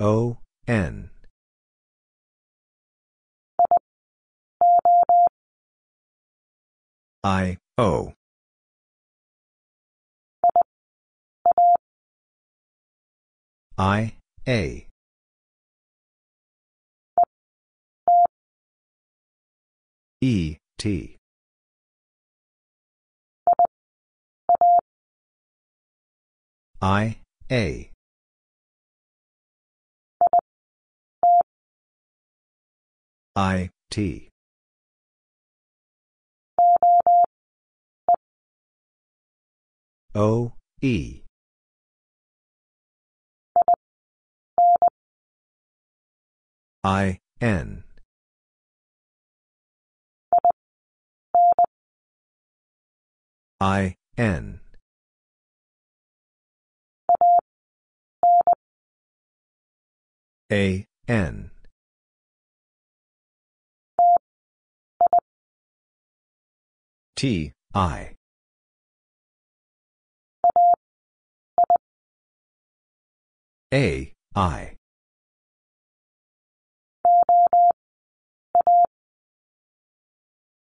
O, N. I, O. I, A. E, T. I, A. I, T. O, E. I, N. I, N. A, N. T, I. A, I.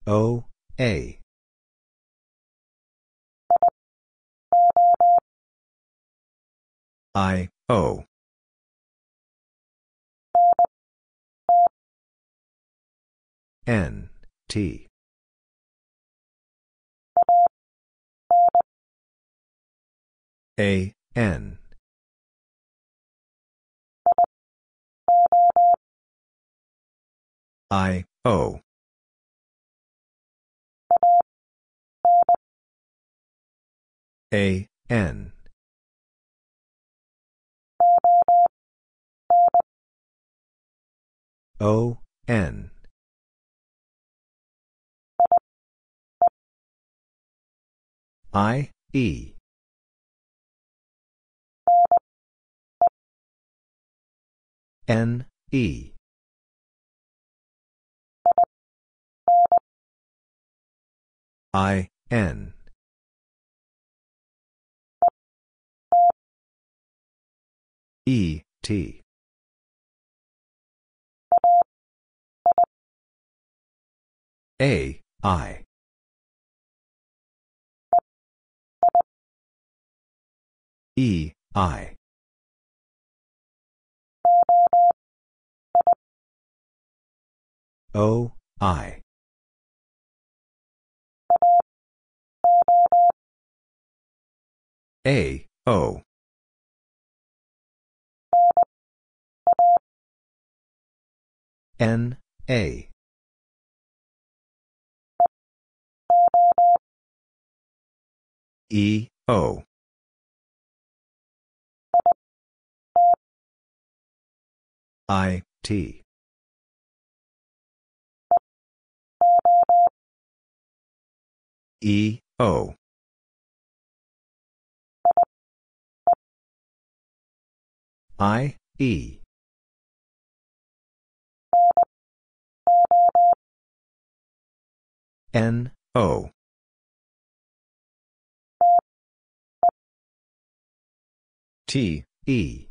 O, A. I, O. N, T. A, N. I, O. A, N. O, N. I, E. N, E. I, N. E, T. A, I. E, I. O, I. A, O. N, A. E, O. I, T. E, O. I, E. N, O. T, E.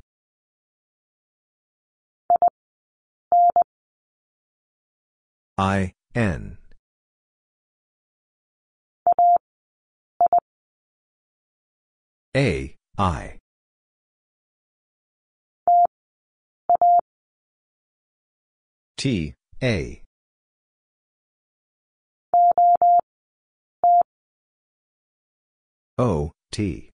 I, N. A, I. T, A. O, T.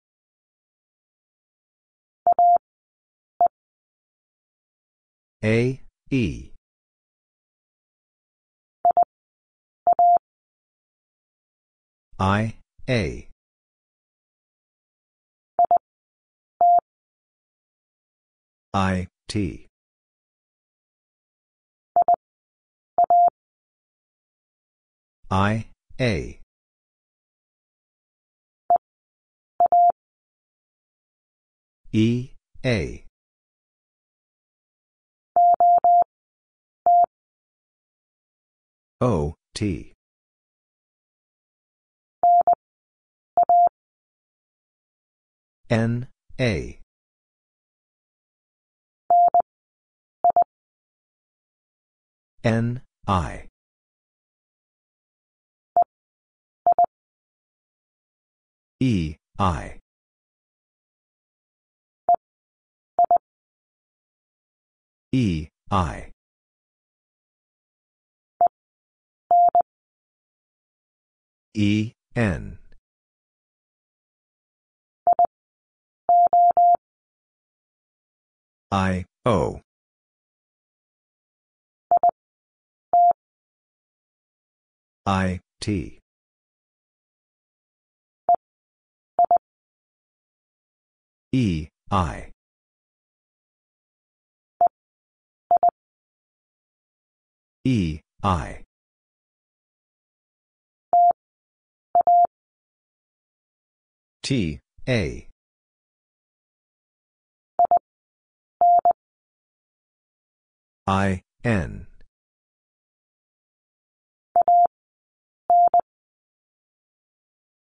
A, E. I, A. I, T. I, A. E, A. O, T. N, A. N, I. E, I. E, I. E, N. I, O. I, T. E, I. E, I. T, A. I, N.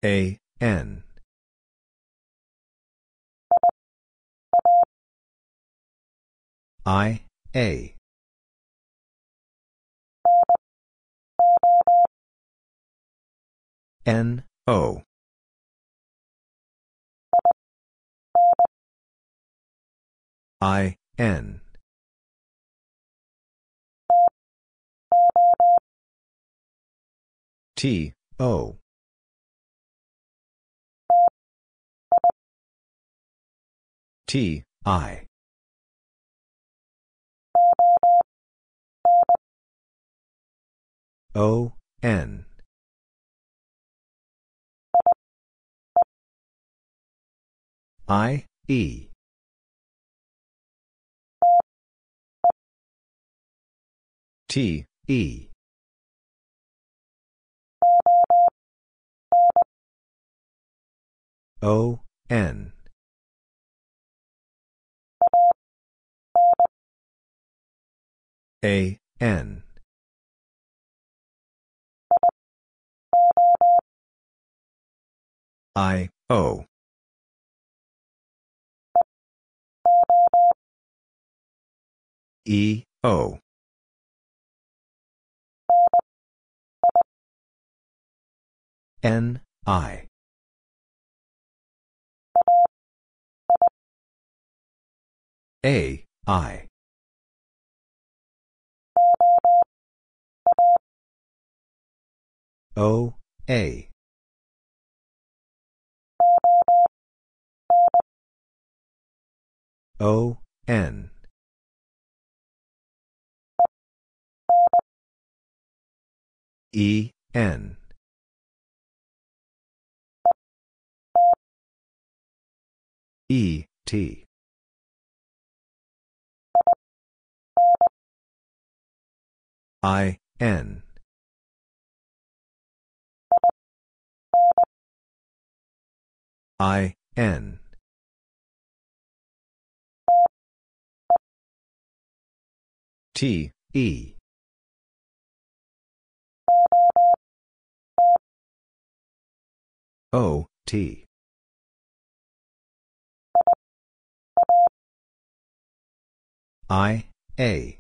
A, N. I, A. N, O. I, N. T, O. T, I. O, N. I, E. T, E. O, N. A, N. I, O. E, O. N, I. A, I. O, A. O, N. E, N. E, T. I, N. I, N. T, E. O, T. I, A.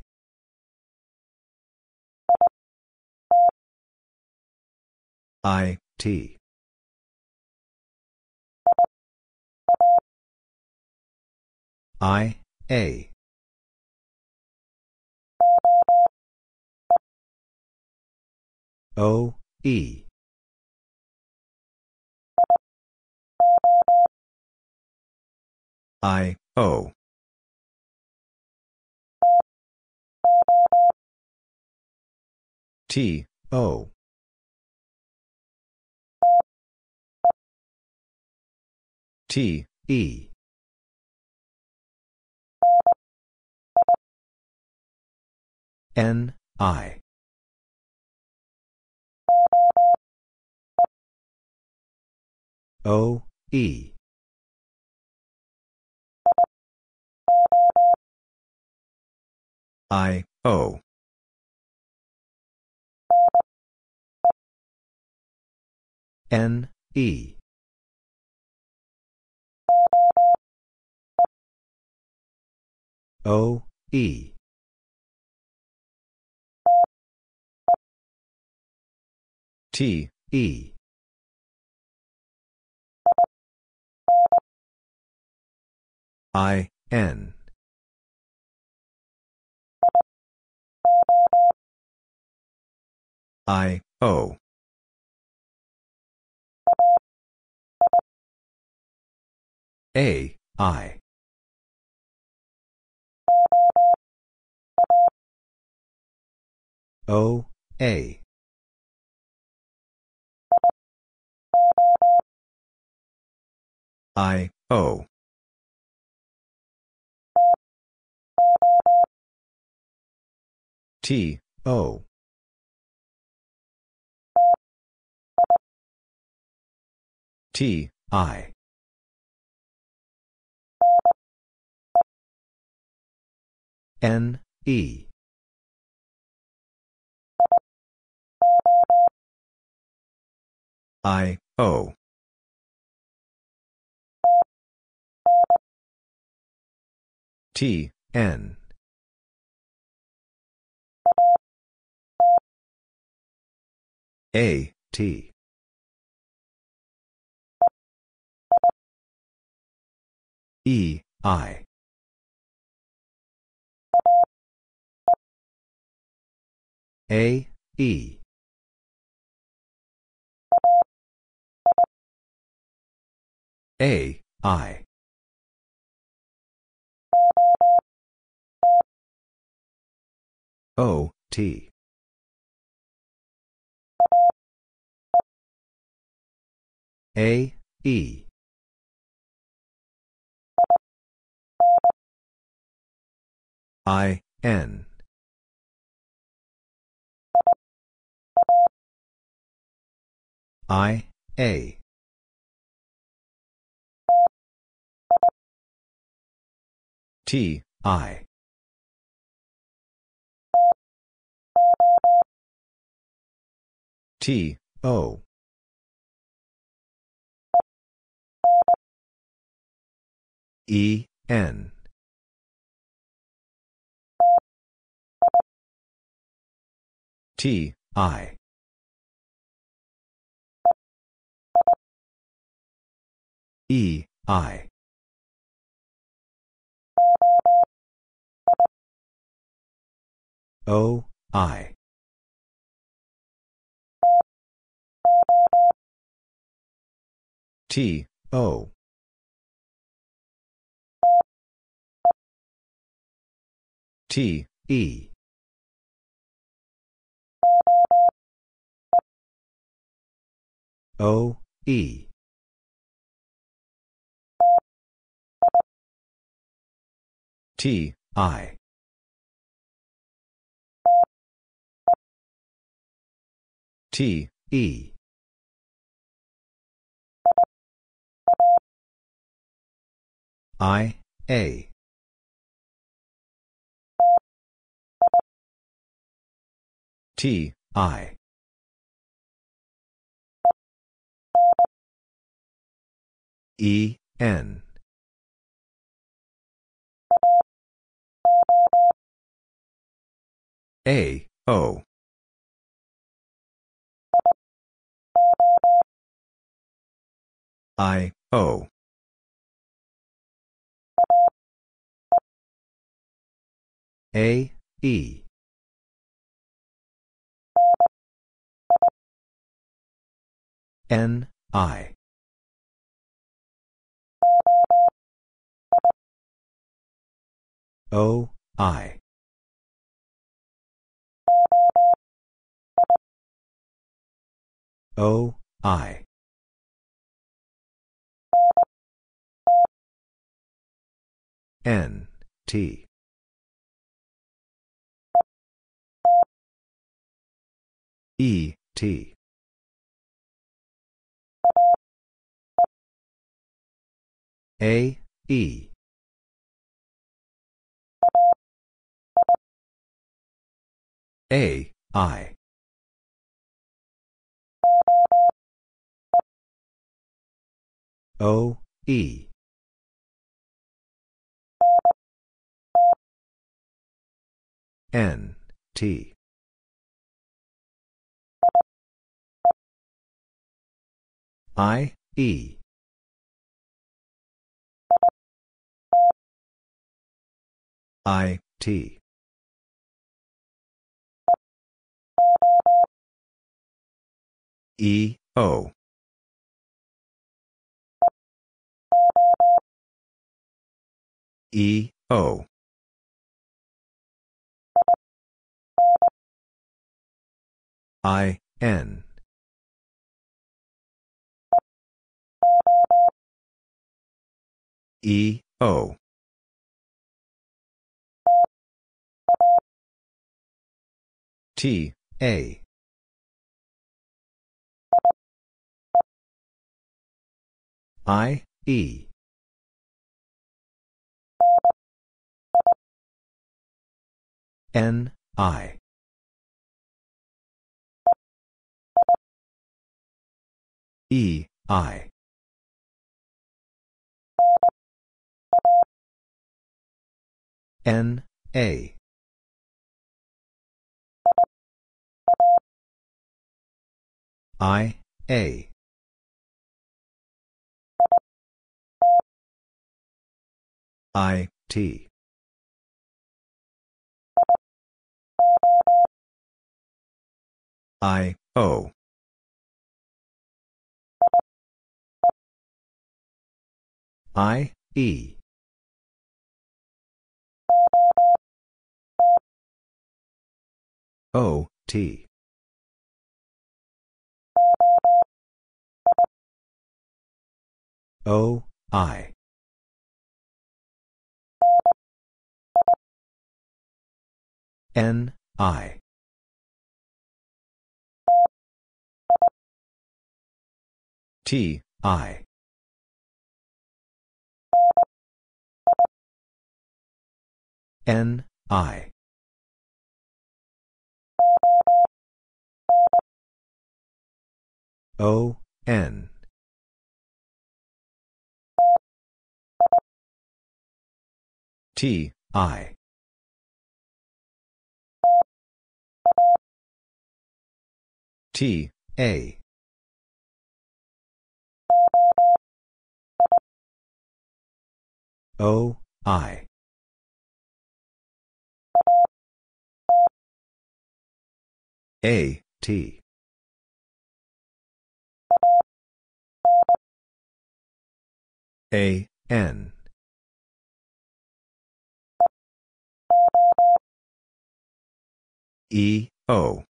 I, T. I, A. O, E. I, O. T, O. T, E. N, I. O, E. I, O. N, E. O, E. T, E. I, N. I, O. A, I. O, A. I, O. T, O. T, I. N, E. I, O. T, N. A, T. E, I. A, E. A, I. O, T. A, E. I, N. I, A. T, I. T, O. E, N. T, I. E, I. O, I. T, O. T, E. O, E. T, I. T, E. I, A. T, I. E, N. A, O. I, O. A, E. N, I. O, I. O, I. N, T. E, T. A, E. A, I. O, E. N, T. I, E. I, T. E, O. E, O. I, N. E, O. T, A. I, E. N, I. E, I. N, A. I, A. I, T. I, O. I, E. O, T. O, I. N, I. T, I. N, I. O, N. T, I. T, A. O, I. A, T. A, N. E, O.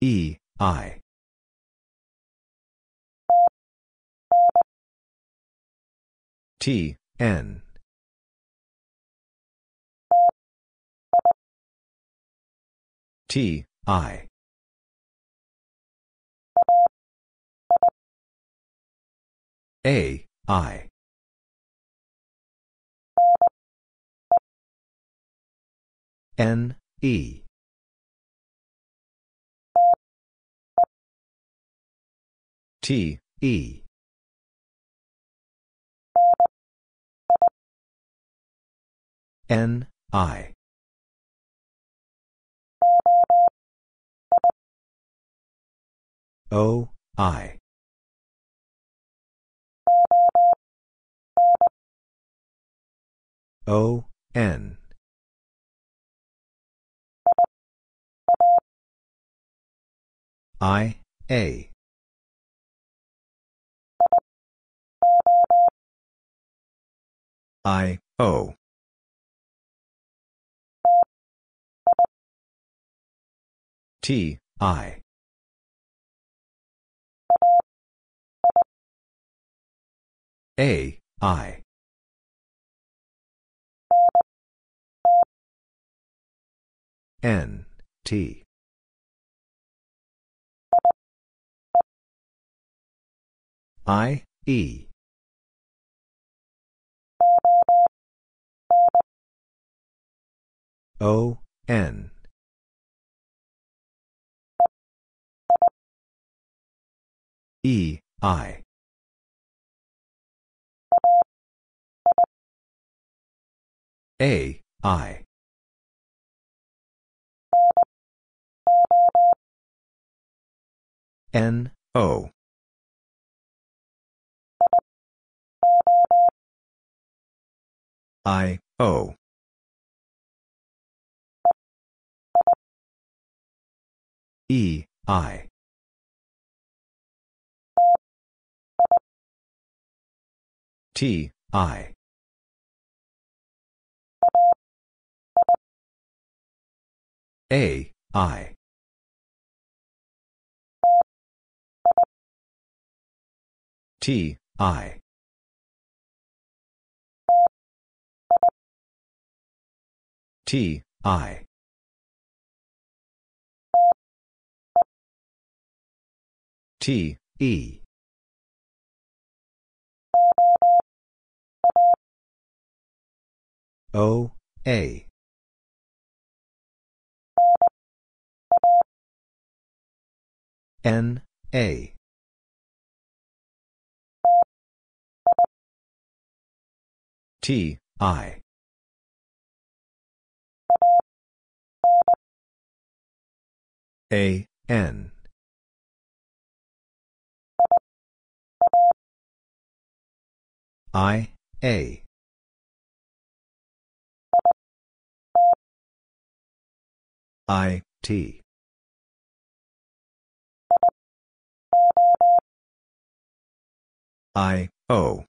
E, I. T, N. T, I. A, I. N, E. T, E. N, I. O, I. O, N. I, A. I, O. T, I. A, I. N, T. I, E. O, N. E, I. A, I. N, O. I, O. E, I. T, I. A, I. T, I. T, I. T, E. O, A. N, A. T, I. A, N. I, A. I, T. I, O.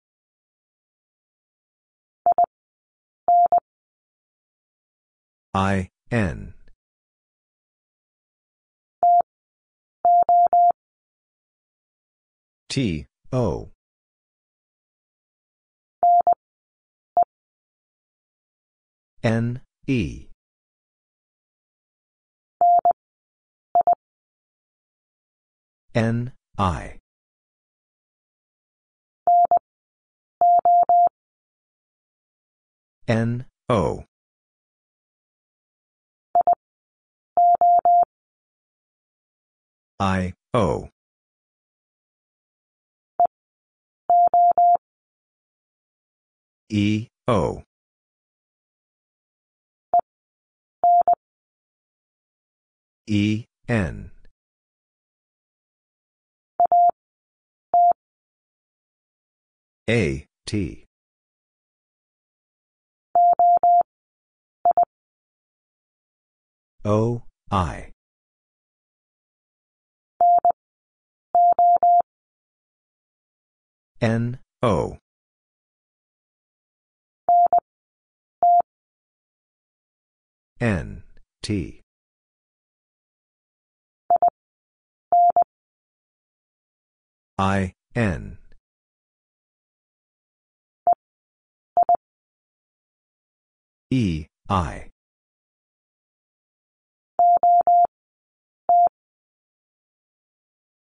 I, N. T, O. N, E. N, I. N, O. I, O. E, O. E, N. A, T. O, I. N, O. N, T. I, N. E, I.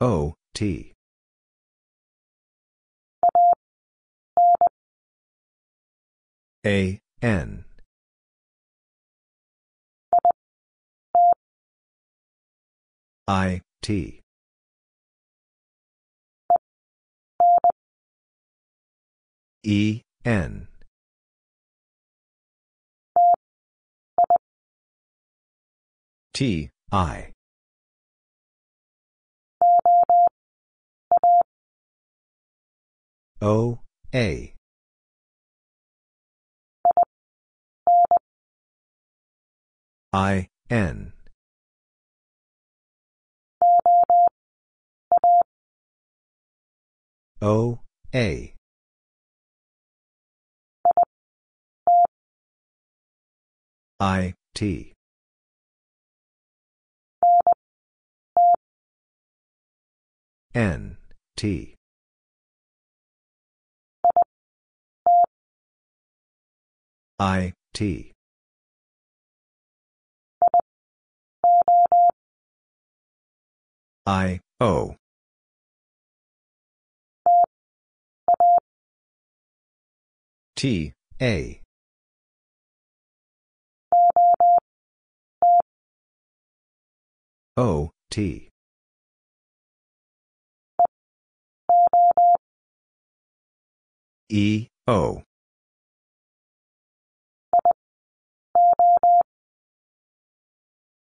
O, T. A, N. I, T. E, N. T, I. O, A. I, N. O, A. I, T. N, T. I, T. I, O. T, A. O, T. E, O.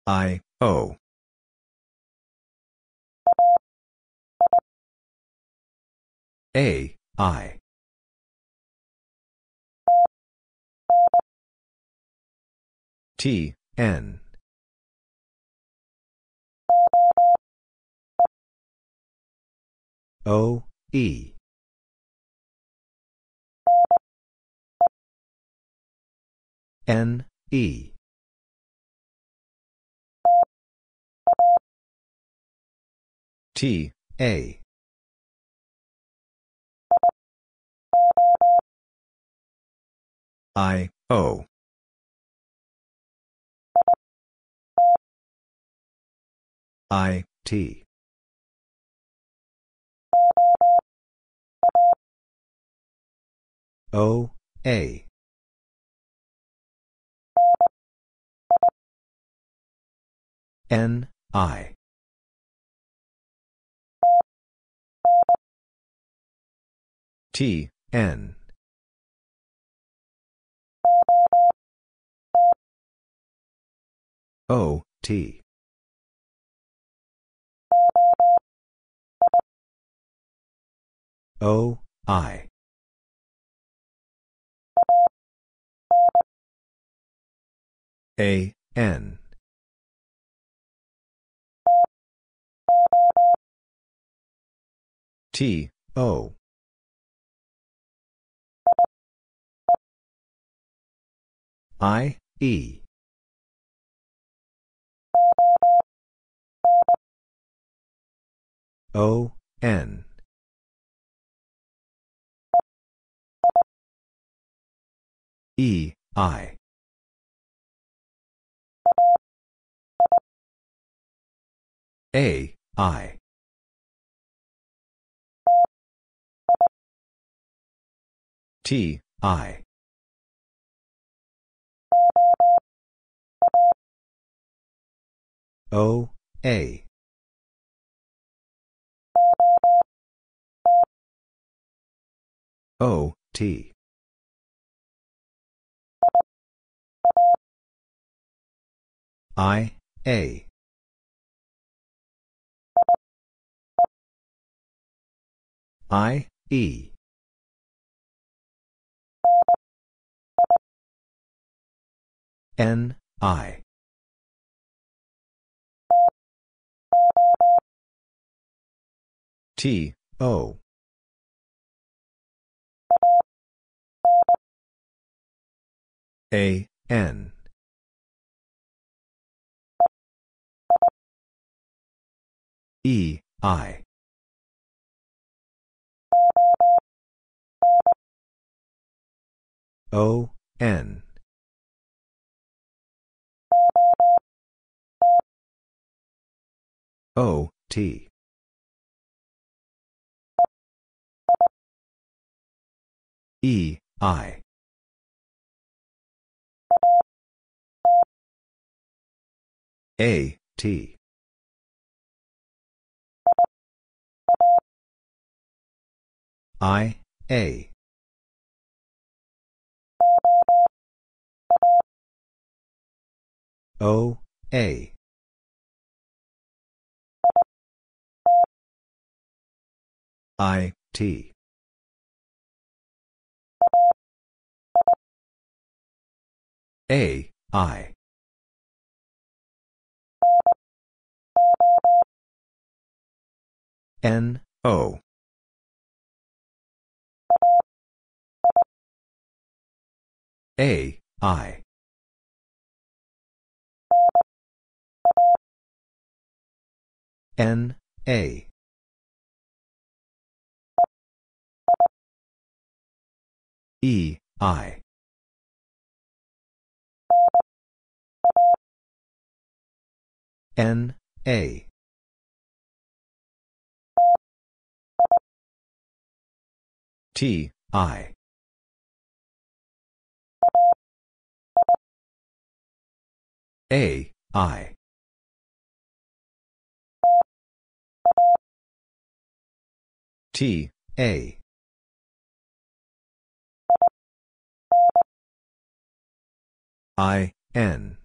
I, O. A, I. T, N. O, E. N, E. T, A. I, O. I, T. O, A. N, I. T, N. O, T. O, I. A, N. T, O. I, E. O, N. E, I. A, I. T, I. O, A. O, T. I, A. I, E. N, I. T, O. A, N. E, I. O, N. O, T. E, I. A, T. I, A. O, A. I, T. A, I. N, O. A, I. N, A. E, I. N, A. T, I. A, I. T, A. I, N.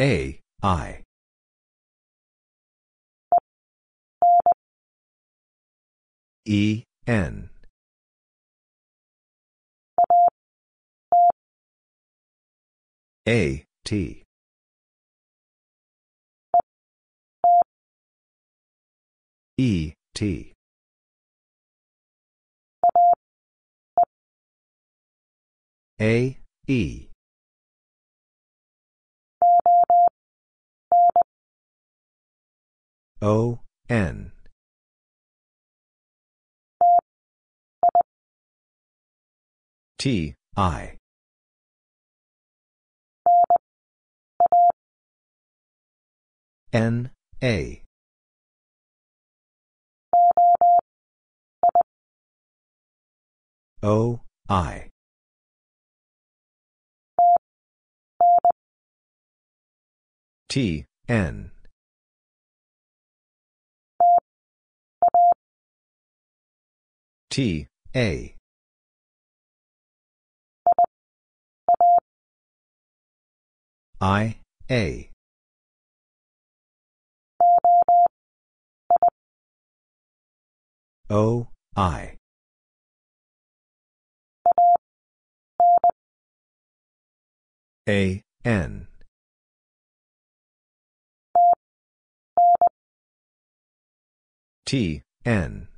A, I. E, N. A, T. E, T. A, E. O, N. T, I. N, A. O, I. T, N. T, A. I, A. O, I. A, N. T, N.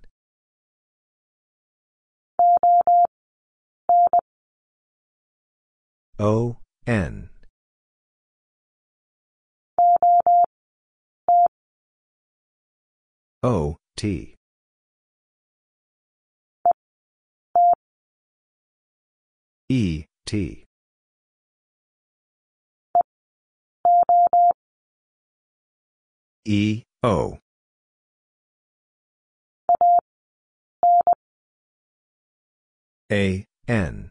O, N. O, T. E, T. E, O. A, N.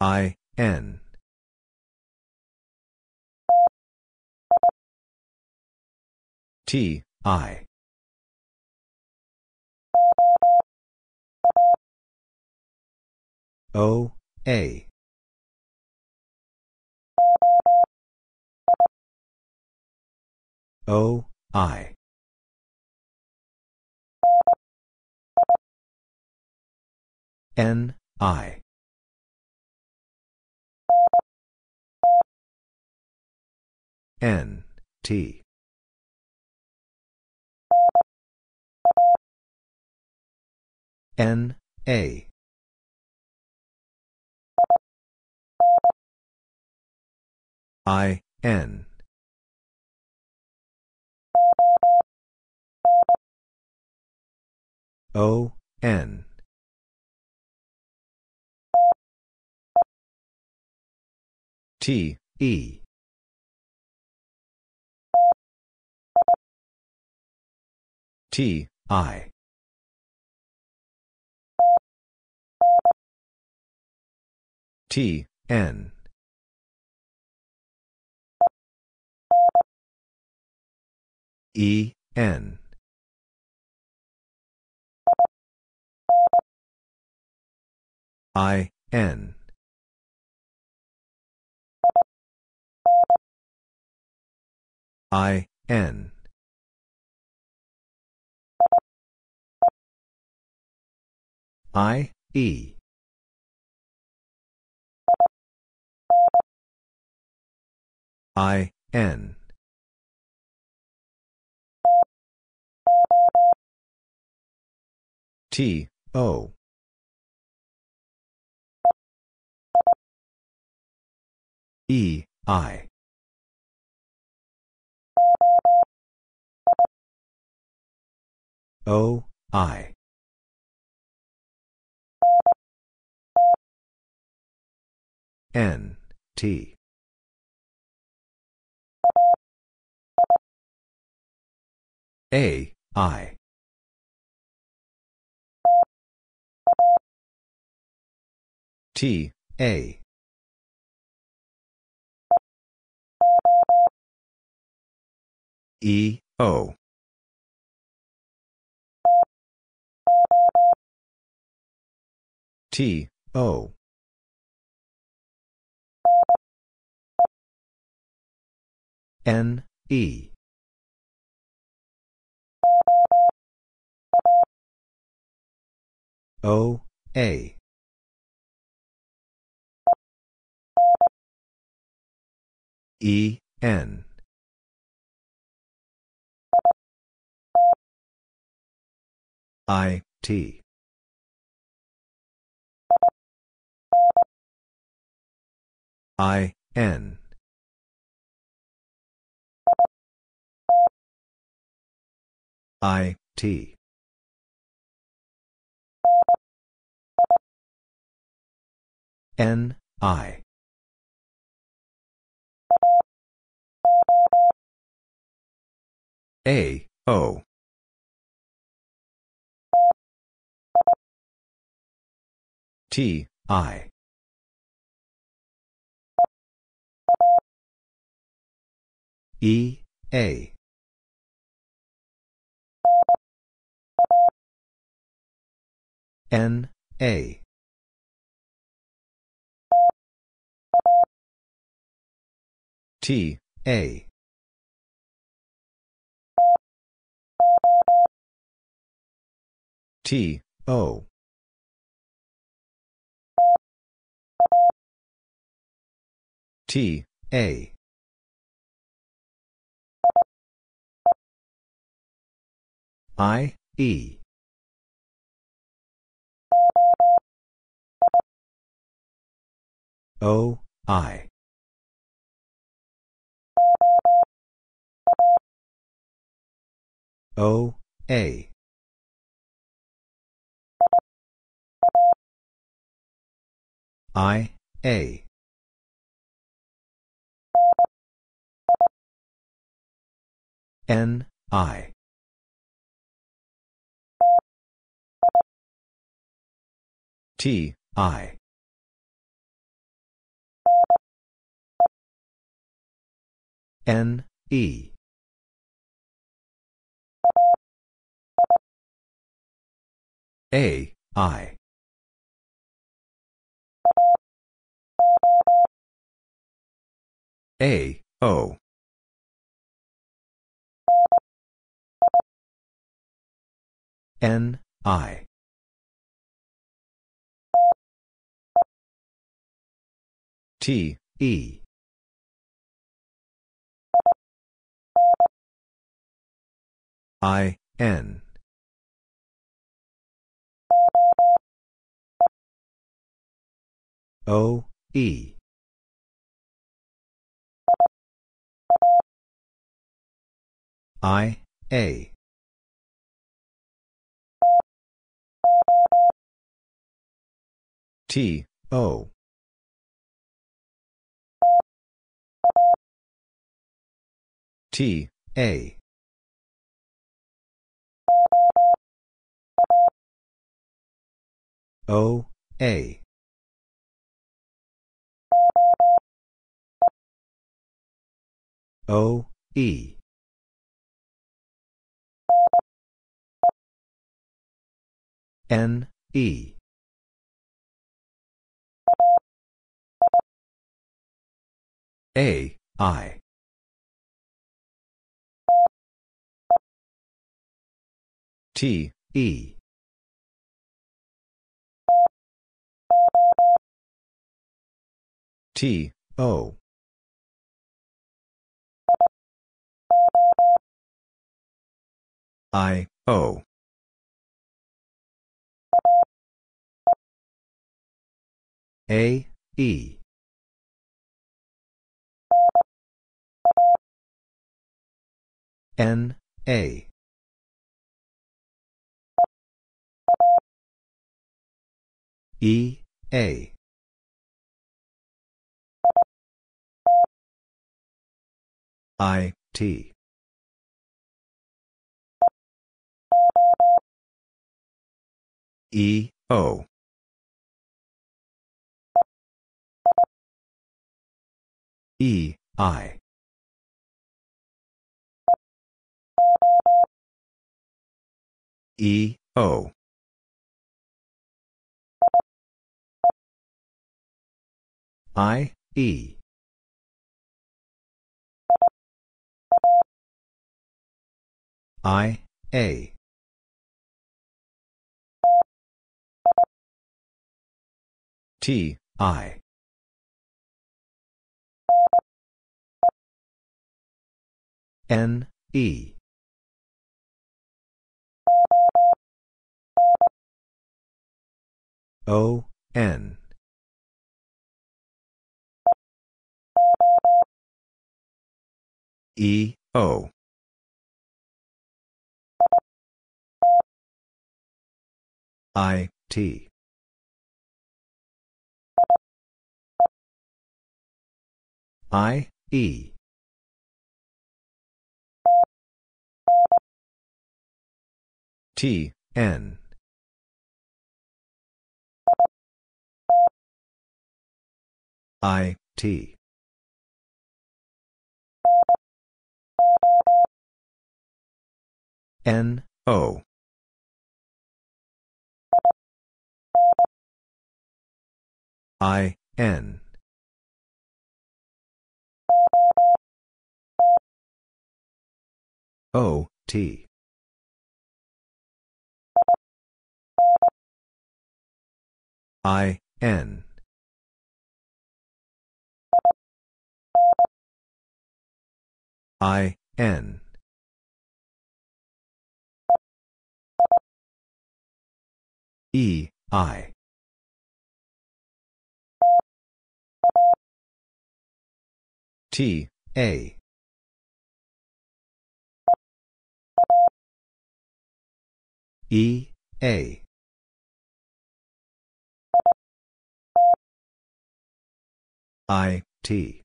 I, N. T, I. O, A. O, I. N, I. N, T. N, A. I, N. O, N. T, E. T, I. T, N. E, N. I, N. I, N. I, E. I, N. T, O. E, I. O, I. N, T. A, I. T, A. E, O. T, O. N, E. O, A. E, N. I, T. I, N. I, T. N, I. A, O. T, I. E, A. N, A. T, A. T, O. T, A. I, E. O, I. O, A. I, A. N, I. T, I. N, E. A, I. A, O. N, I. T, E. I, N. O, E. I, A. T, O. T, A. O, A. O, E. N, E. A, I. T, E. T, O. I, O. A, E. N, A. E, A. I, T. E, O. E, I. E, O. I, E. I, A. T, I. N, E. O, N. E, O. I, T. I, E. T, N. I, T. N, O. I, N. O, T. I, N. I, N. E, I. T, A. E, A. I, T.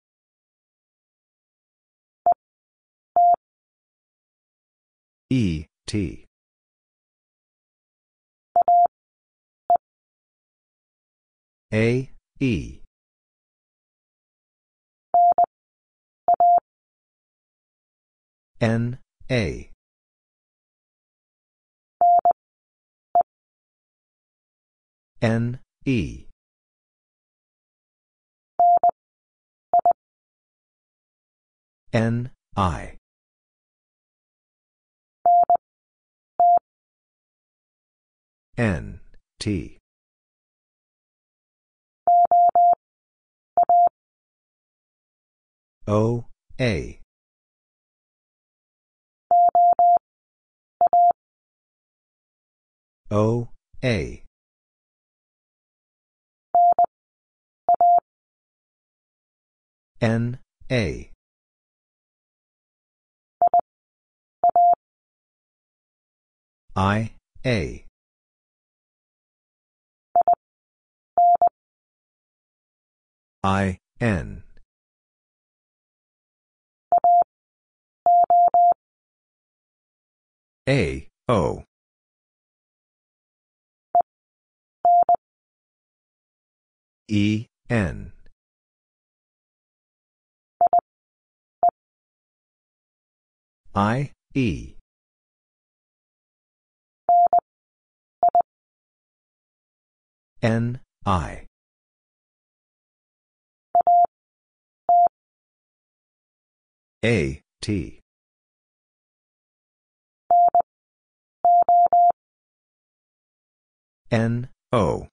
E, T. A, E. N, A. N, E. N, I. N, T. O, A. O, A. N, A. I, A. I, N. A, O. E, N. I, E. N, I. A, T. N, O.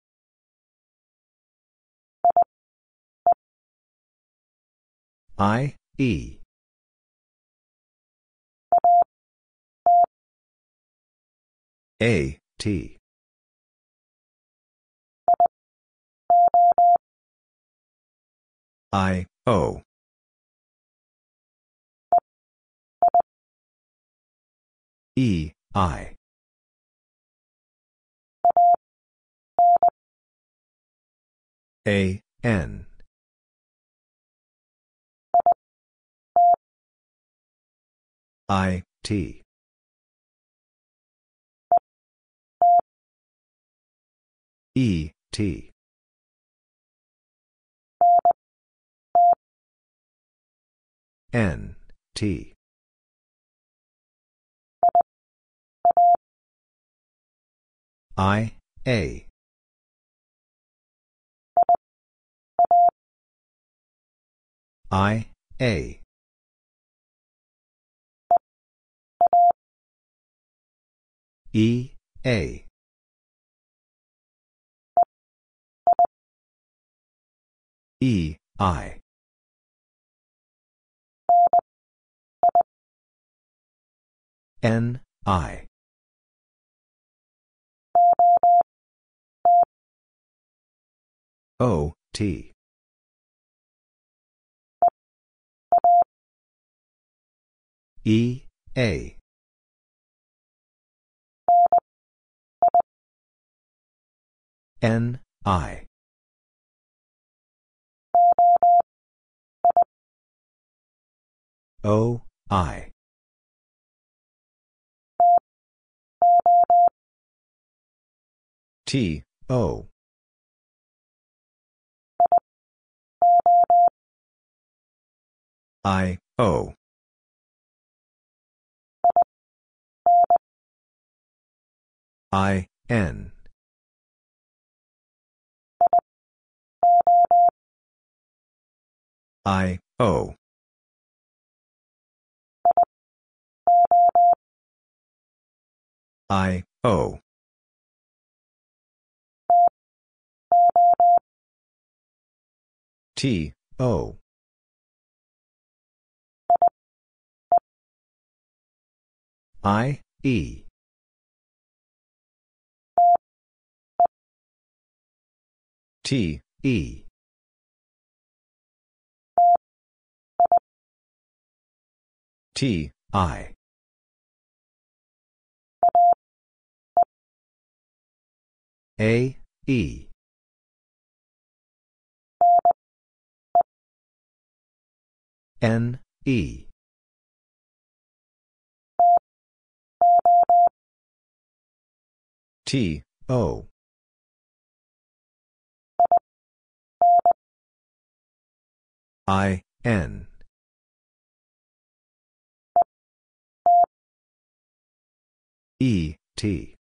I, E. A, T. I, O. E, I. A, N. I, T. E, T. N, T. I, A. I, A. E, A. E, I. N, I. O, T. E, A. N, I. O, I. T, O. I, O. I, N. I, O. I, O. T, O. I, E. T, E. T, I. A, E. N, E. T, O. I, N. E, T.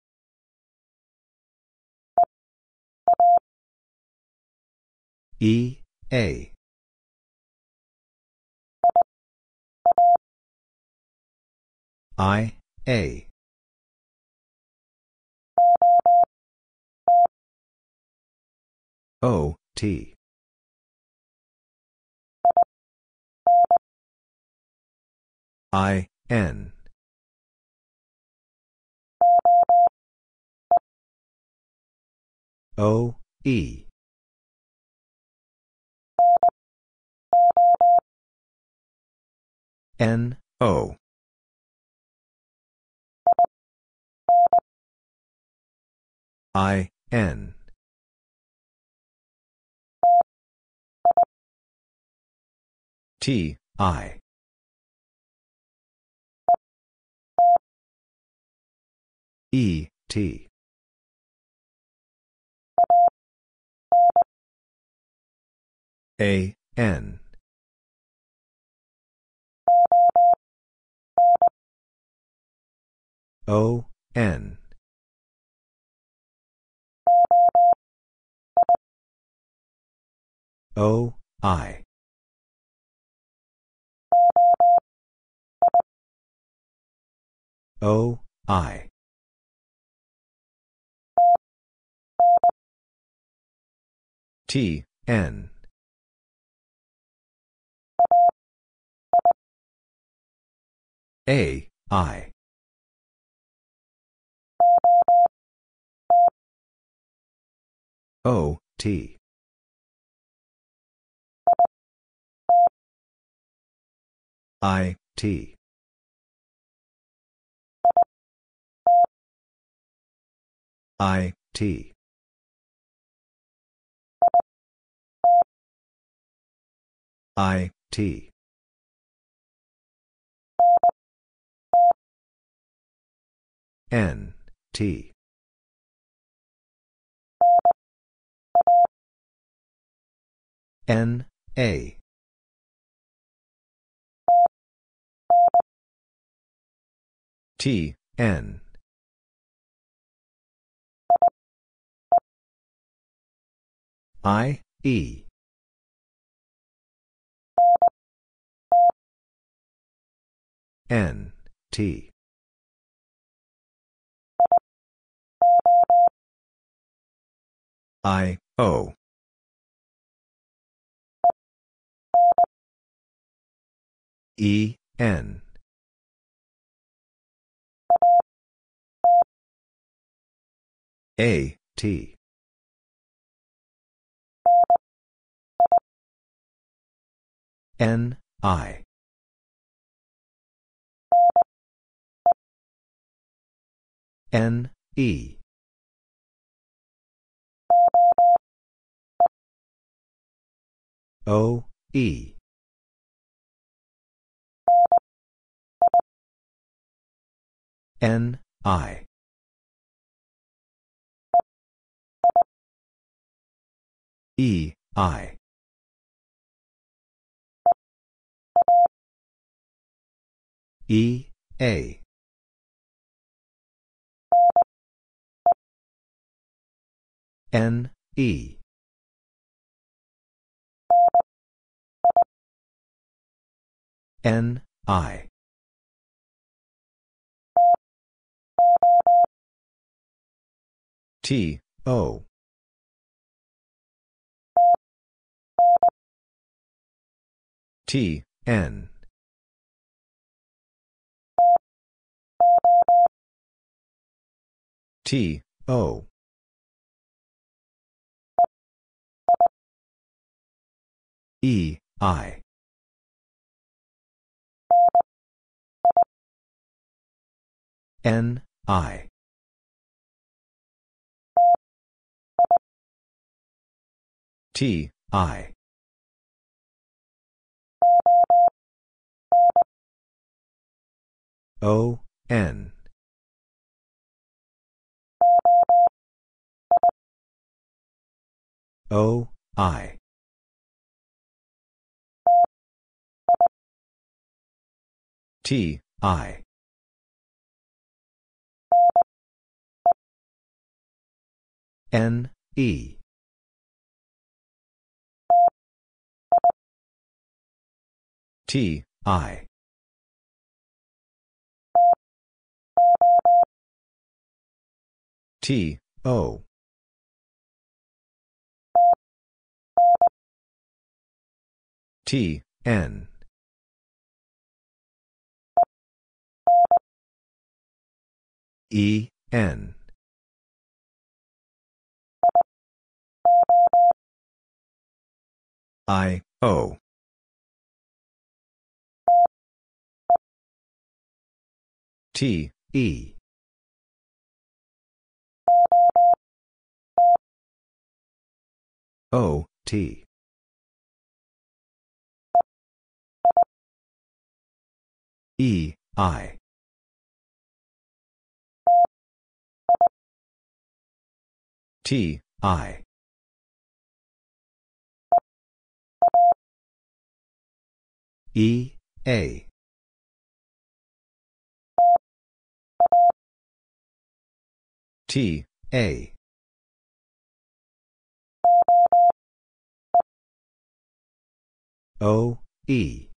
E, A. I, A. O, T. I, N. O, E. N, O. I, N. T, I. E, T. A, N. O, N. O, I. O, I. T, N. A, I. O, T. I, T. I, T. I, T. N, T. N, A. T, N. I, E. N, T. I, O. E, N. A, T. N, I. N, E. O, E. N, I. E, I. E, A. N, E. N, I. T, O. T, N. T, O. E, I. N, I. T, I. O, N. O, I. T, I. N, E. T, I. T, O. T, N. E, N. I, O. T, E. O, T. E, I. T, I. E, A. T, A. O, E.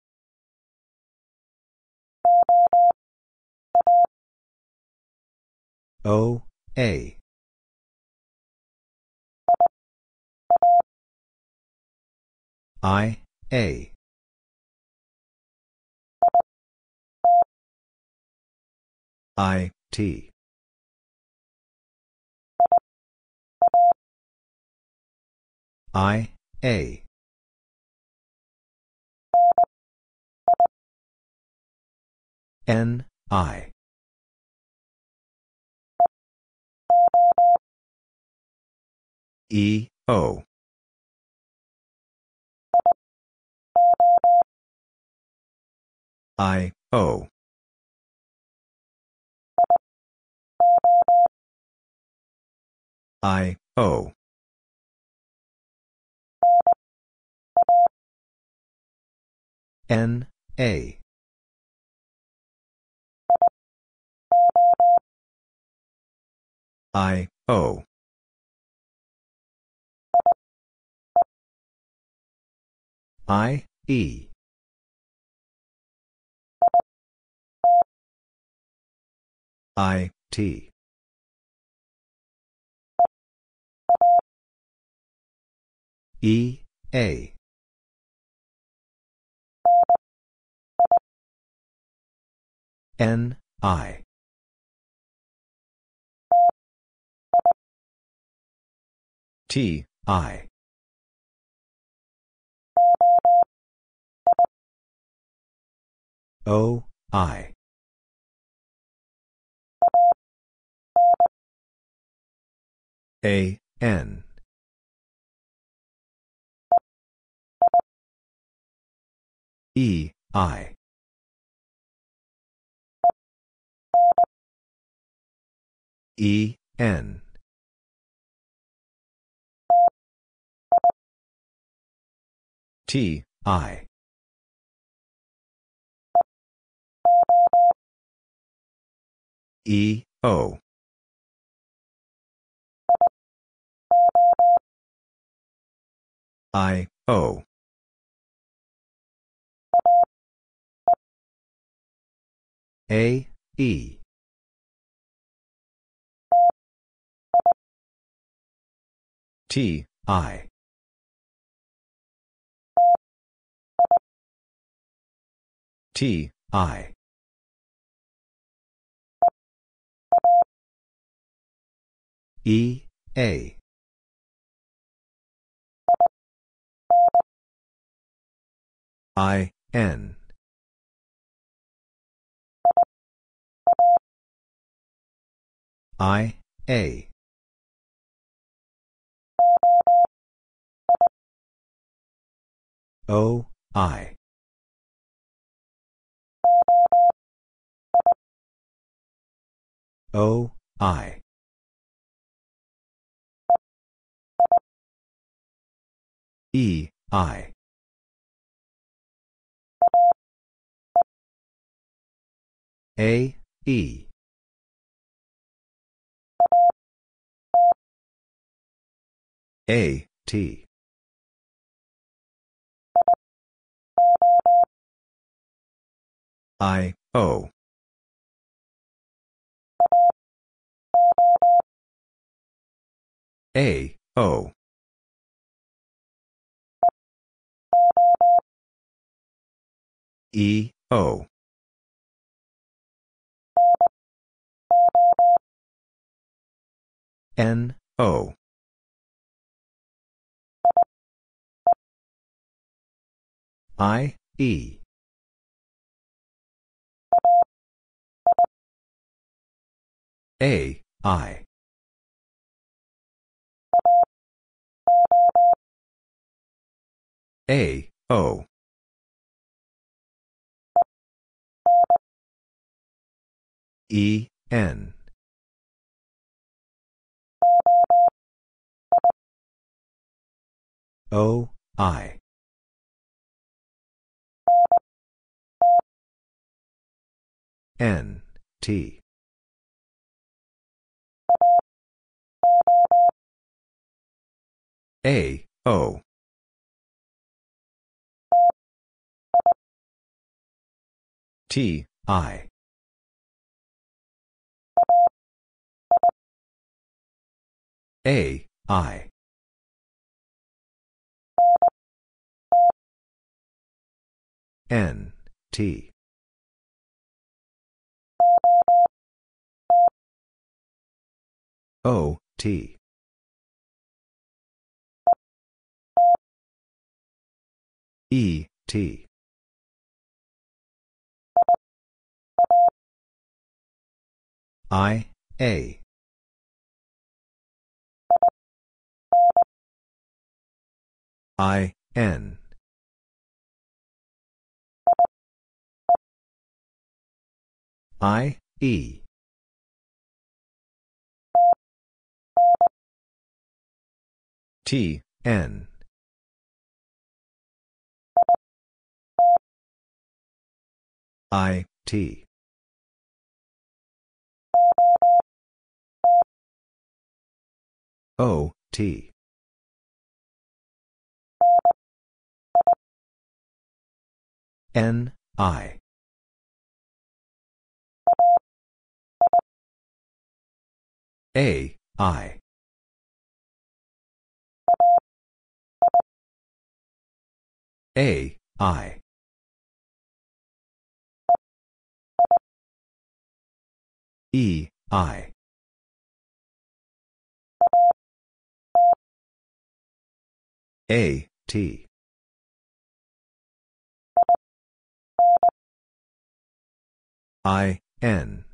O, A. I, A. I, T. I, A. N, I. E, O. I, O. I, O. N, A. I, O. I, E. I, T. E, A. N, I. T, I. O, I. A, N. E, I. E, N. T, I. E, O. I, O. A, E. T, I. T, I. E, A. I, N. I, A. O, I. O, I. E, I. A, E. A, T. I, O. A, O. E, O. N, O. I, E. A, I. A, O. E, N. O, I. N, T. A, O. T, I. A, I. N, T. O, T. E, T. I, A. I, N. I, E. T, N. I, T. O, T. N, I. A, I. A, I. E, I. A, T. I, N.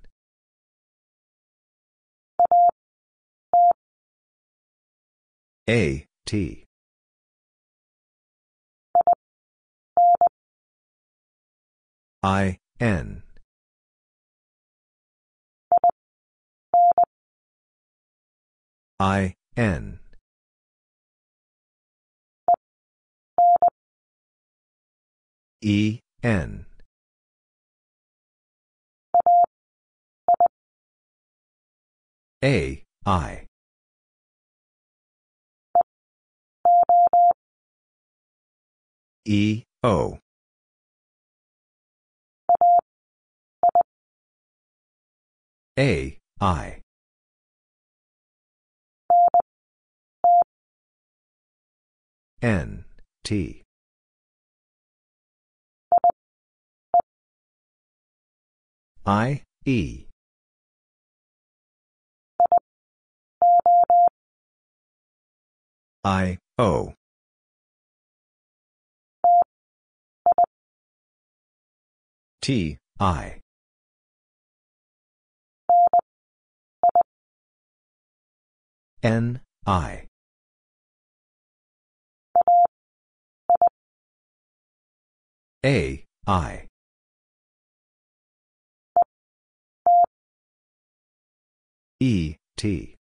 A, T. I, N. I, N. E, N. A, I. E, O. A, I. N, T. I, E. I, O. T, I. N, I. A, I. E, T.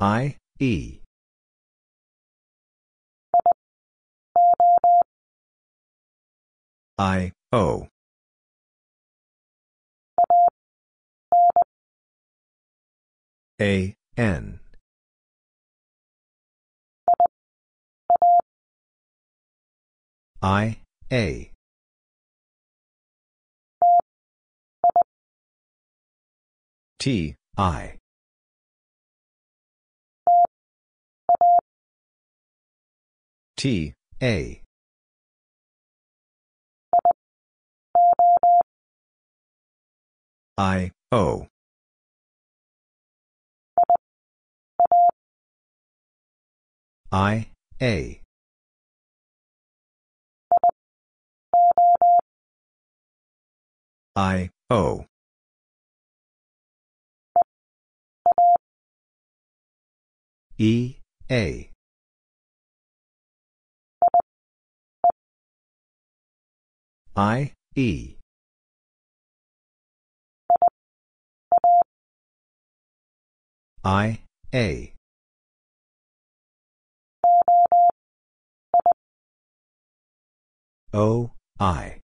I, E. I, O. A, N. I, A. T, I. T, A. I, O. I, A. I, O. E, A. I, E. I, A. O, I.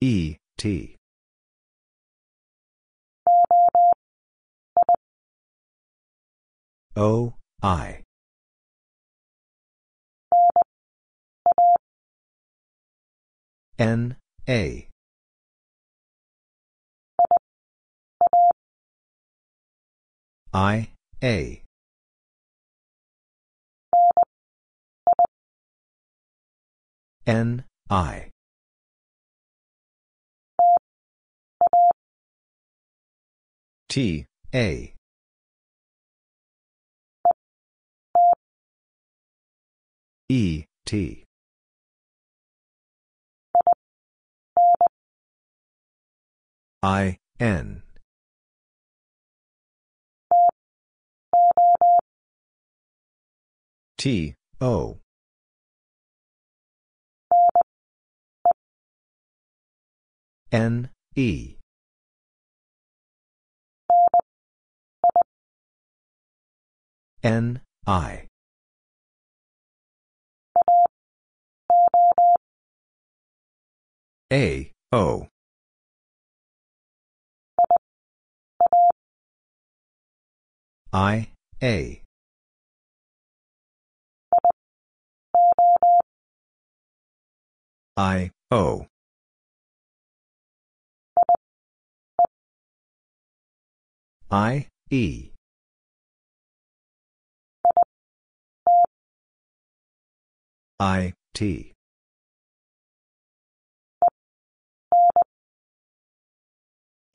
E, T. O, I. N, A. I, A. N, I. T, A. E, T. I, N. T, O. N, E. N, I. A, O. I, A. I, O. I, E. I, T.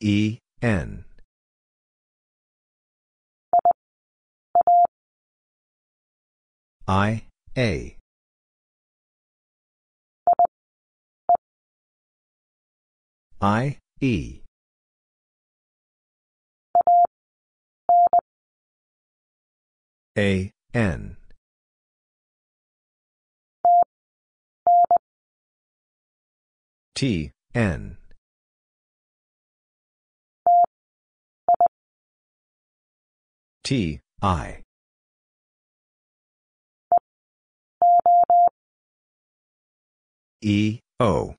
E, N. I, A. I, E. A, N. T, N. T, I. E, O.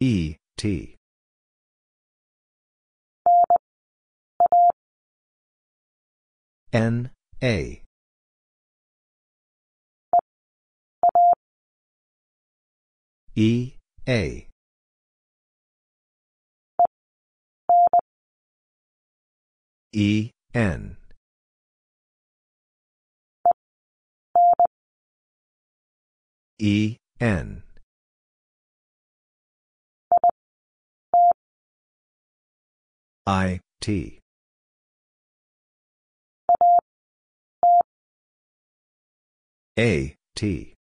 E, T. N, A. E, A. E, N. E, N. I, T. A, T.